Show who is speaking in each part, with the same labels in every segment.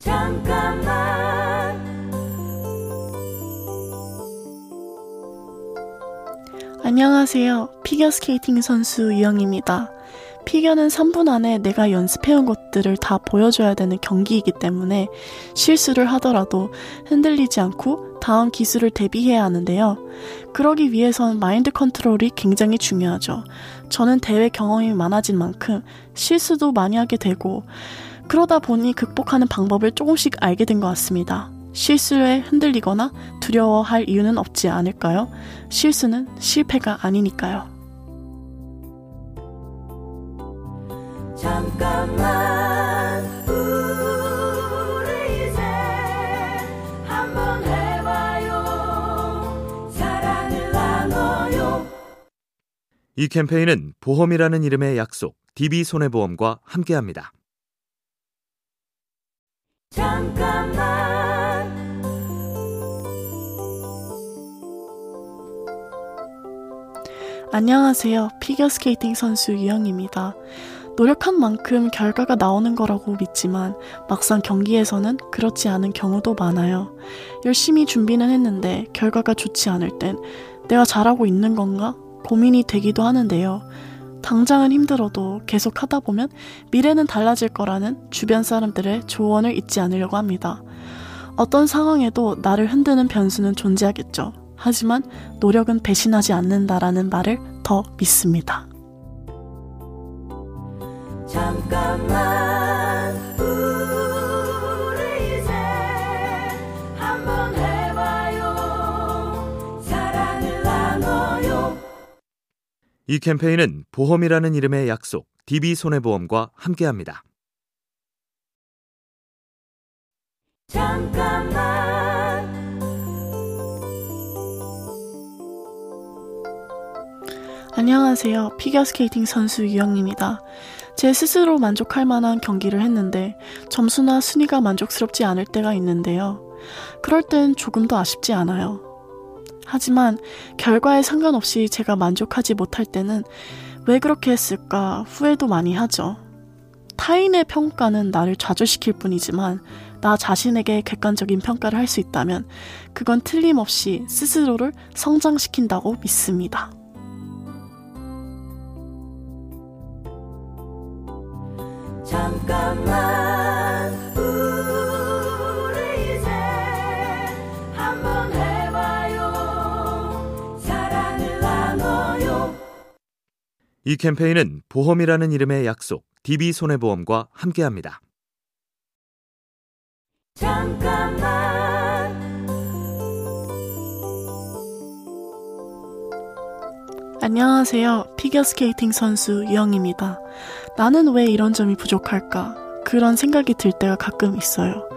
Speaker 1: 잠깐만
Speaker 2: 안녕하세요. 피겨스케이팅 선수 유영입니다. 피겨는 3분 안에 내가 연습해온 것들을 다 보여줘야 되는 경기이기 때문에 실수를 하더라도 흔들리지 않고 다음 기술을 대비해야 하는데요. 그러기 위해선 mind control이 굉장히 중요하죠. 저는 대회 경험이 많아진 만큼 실수도 많이 하게 되고 그러다 보니 극복하는 방법을 조금씩 알게 된 것 같습니다. 실수에 흔들리거나 두려워할 이유는 없지 않을까요? 실수는 실패가 아니니까요.
Speaker 1: 잠깐만 우리 이제 한번 해봐요 사랑을 나눠요
Speaker 3: 이 캠페인은 보험이라는 이름의 약속, DB손해보험과 함께합니다.
Speaker 1: 잠깐만
Speaker 2: 안녕하세요. 피겨스케이팅 선수 유영입니다. 노력한 만큼 결과가 나오는 거라고 믿지만 막상 경기에서는 그렇지 않은 경우도 많아요. 열심히 준비는 했는데 결과가 좋지 않을 땐 내가 잘하고 있는 건가? 고민이 되기도 하는데요. 당장은 힘들어도 계속 하다 보면 미래는 달라질 거라는 주변 사람들의 조언을 잊지 않으려고 합니다. 어떤 상황에도 나를 흔드는 변수는 존재하겠죠. 하지만 노력은 배신하지 않는다라는 말을 더 믿습니다.
Speaker 1: 잠깐만 이
Speaker 3: 캠페인은 보험이라는 이름의 약속, DB손해보험과 함께합니다.
Speaker 1: 잠깐만
Speaker 2: 안녕하세요. 피겨스케이팅 선수 유영입니다. 제 스스로 만족할 만한 경기를 했는데 점수나 순위가 만족스럽지 않을 때가 있는데요. 그럴 땐 조금 더 아쉽지 않아요. 하지만 결과에 상관없이 제가 만족하지 못할 때는 왜 그렇게 했을까 후회도 많이 하죠. 타인의 평가는 나를 좌절시킬 뿐이지만 나 자신에게 객관적인 평가를 할 수 있다면 그건 틀림없이 스스로를 성장시킨다고 믿습니다.
Speaker 1: 잠깐만 이
Speaker 3: 캠페인은 보험이라는 이름의 약속, DB손해보험과 함께합니다.
Speaker 1: 잠깐만
Speaker 2: 안녕하세요. 피겨스케이팅 선수 유영입니다. 나는 왜 이런 점이 부족할까? 그런 생각이 들 때가 가끔 있어요.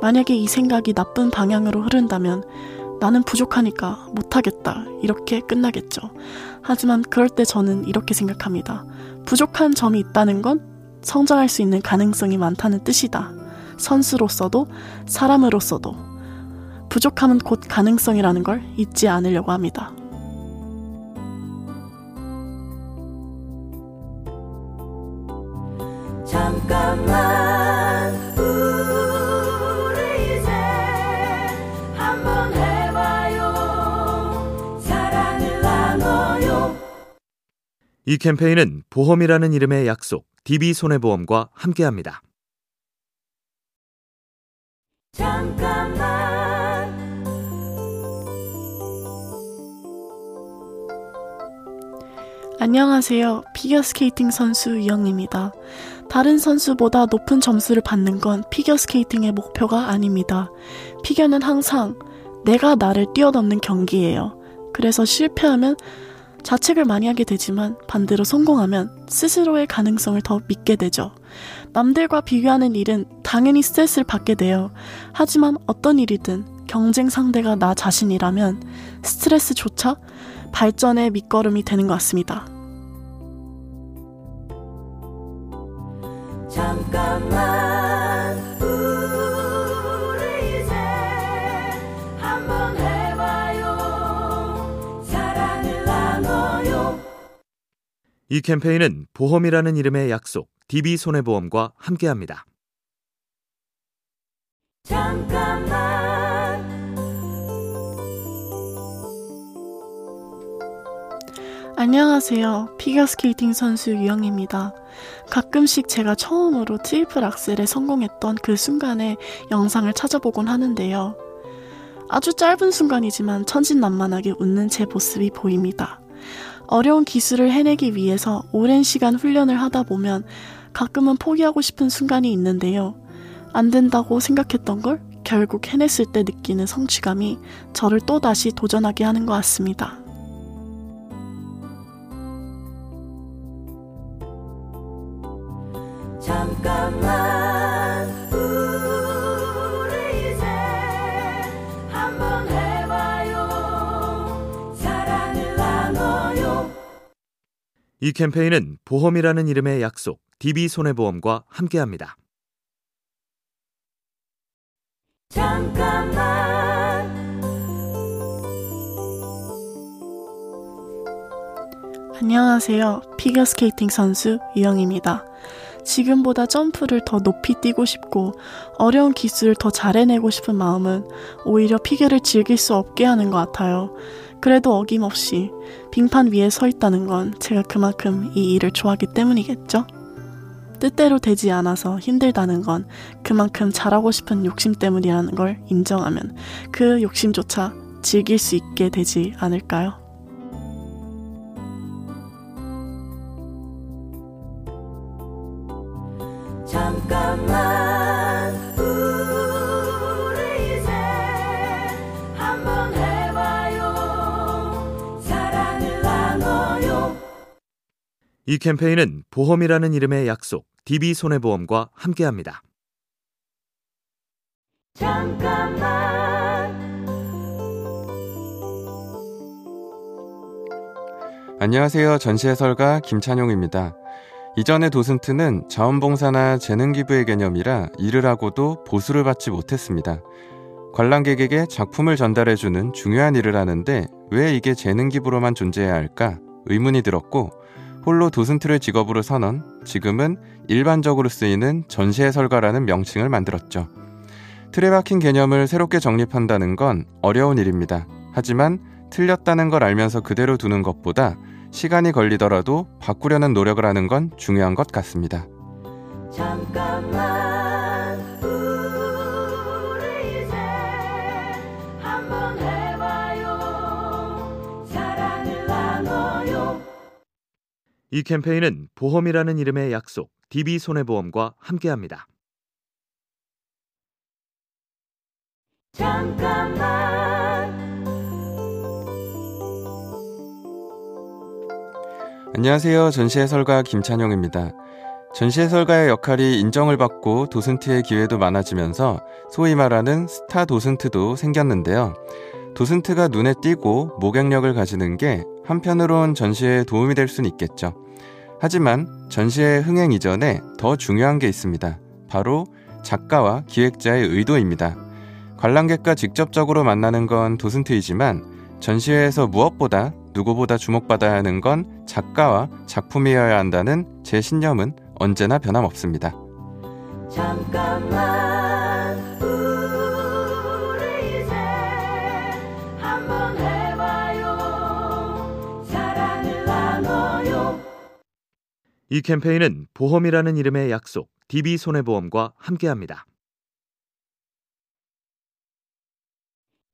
Speaker 2: 만약에 이 생각이 나쁜 방향으로 흐른다면 나는 부족하니까 못하겠다. 이렇게 끝나겠죠. 하지만 그럴 때 저는 이렇게 생각합니다. 부족한 점이 있다는 건 성장할 수 있는 가능성이 많다는 뜻이다. 선수로서도 사람으로서도 부족함은 곧 가능성이라는 걸 잊지 않으려고 합니다.
Speaker 1: 이
Speaker 3: 캠페인은 보험이라는 이름의 약속, DB손해보험과 함께합니다.
Speaker 1: 잠깐만
Speaker 2: 안녕하세요. 피겨스케이팅 선수 유영입니다. 다른 선수보다 높은 점수를 받는 건 피겨스케이팅의 목표가 아닙니다. 피겨는 항상 내가 나를 뛰어넘는 경기예요. 그래서 실패하면 자책을 많이 하게 되지만 반대로 성공하면 스스로의 가능성을 더 믿게 되죠. 남들과 비교하는 일은 당연히 스트레스를 받게 돼요. 하지만 어떤 일이든 경쟁 상대가 나 자신이라면 스트레스조차 발전의 밑거름이 되는 것 같습니다.
Speaker 1: 잠깐만 이
Speaker 3: 캠페인은 보험이라는 이름의 약속, DB손해보험과 함께합니다.
Speaker 1: 잠깐만
Speaker 2: 안녕하세요. 피겨스케이팅 선수 유영입니다. 가끔씩 제가 처음으로 트리플 악셀에 성공했던 그 순간의 영상을 찾아보곤 하는데요. 아주 짧은 순간이지만 천진난만하게 웃는 제 모습이 보입니다. 어려운 기술을 해내기 위해서 오랜 시간 훈련을 하다 보면 가끔은 포기하고 싶은 순간이 있는데요. 안 된다고 생각했던 걸 결국 해냈을 때 느끼는 성취감이 저를 또다시 도전하게 하는 것 같습니다.
Speaker 1: 잠깐만 이
Speaker 3: 캠페인은 보험이라는 이름의 약속 DB손해보험과 함께합니다.
Speaker 1: 잠깐만
Speaker 2: 안녕하세요. 피겨스케이팅 선수 유영입니다. 지금보다 점프를 더 높이 뛰고 싶고 어려운 기술을 더 잘해내고 싶은 마음은 오히려 피겨를 즐길 수 없게 하는 것 같아요. 그래도 어김없이 빙판 위에 서 있다는 건 제가 그만큼 이 일을 좋아하기 때문이겠죠? 뜻대로 되지 않아서 힘들다는 건 그만큼 잘하고 싶은 욕심 때문이라는 걸 인정하면 그 욕심조차 즐길 수 있게 되지 않을까요?
Speaker 1: 이
Speaker 3: 캠페인은 보험이라는 이름의 약속 DB손해보험과 함께합니다.
Speaker 1: 잠깐만
Speaker 4: 안녕하세요. 전시해설가 김찬용입니다. 이전의 도슨트는 자원봉사나 재능기부의 개념이라 일을 하고도 보수를 받지 못했습니다. 관람객에게 작품을 전달해주는 중요한 일을 하는데 왜 이게 재능기부로만 존재해야 할까 의문이 들었고 홀로 도슨트를 직업으로 선언, 지금은 일반적으로 쓰이는 전시해설가라는 명칭을 만들었죠. 틀에 박힌 개념을 새롭게 정립한다는 건 어려운 일입니다. 하지만 틀렸다는 걸 알면서 그대로 두는 것보다 시간이 걸리더라도 바꾸려는 노력을 하는 건 중요한 것 같습니다.
Speaker 1: 잠깐만 이
Speaker 3: 캠페인은 보험이라는 이름의 약속 DB손해보험과 함께합니다.
Speaker 1: 잠깐만
Speaker 4: 안녕하세요. 전시해설가 김찬용입니다. 전시해설가의 역할이 인정을 받고 도슨트의 기회도 많아지면서 소위 말하는 스타 도슨트도 생겼는데요. 도슨트가 눈에 띄고 모객력을 가지는 게 한편으론 전시에 도움이 될 수는 있겠죠. 하지만 전시의 흥행 이전에 더 중요한 게 있습니다. 바로 작가와 기획자의 의도입니다. 관람객과 직접적으로 만나는 건 도슨트이지만 전시회에서 무엇보다 누구보다 주목받아야 하는 건 작가와 작품이어야 한다는 제 신념은 언제나 변함없습니다.
Speaker 1: 잠깐만 이
Speaker 3: 캠페인은 보험이라는 이름의 약속 DB손해보험과 함께합니다.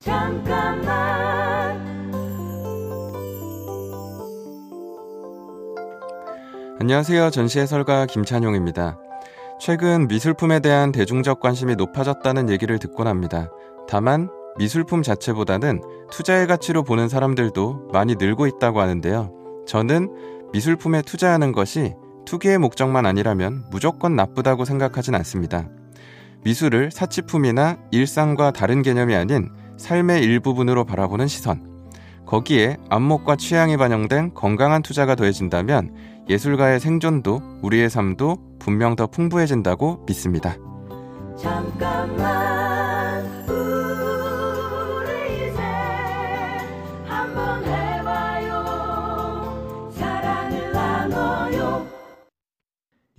Speaker 1: 잠깐만
Speaker 4: 안녕하세요. 전시해설가 김찬용입니다. 최근 미술품에 대한 대중적 관심이 높아졌다는 얘기를 듣곤 합니다. 다만 미술품 자체보다는 투자의 가치로 보는 사람들도 많이 늘고 있다고 하는데요. 저는 미술품에 투자하는 것이 투기의 목적만 아니라면 무조건 나쁘다고 생각하진 않습니다. 미술을 사치품이나 일상과 다른 개념이 아닌 삶의 일부분으로 바라보는 시선. 거기에 안목과 취향이 반영된 건강한 투자가 더해진다면 예술가의 생존도 우리의 삶도 분명 더 풍부해진다고 믿습니다.
Speaker 1: 잠깐만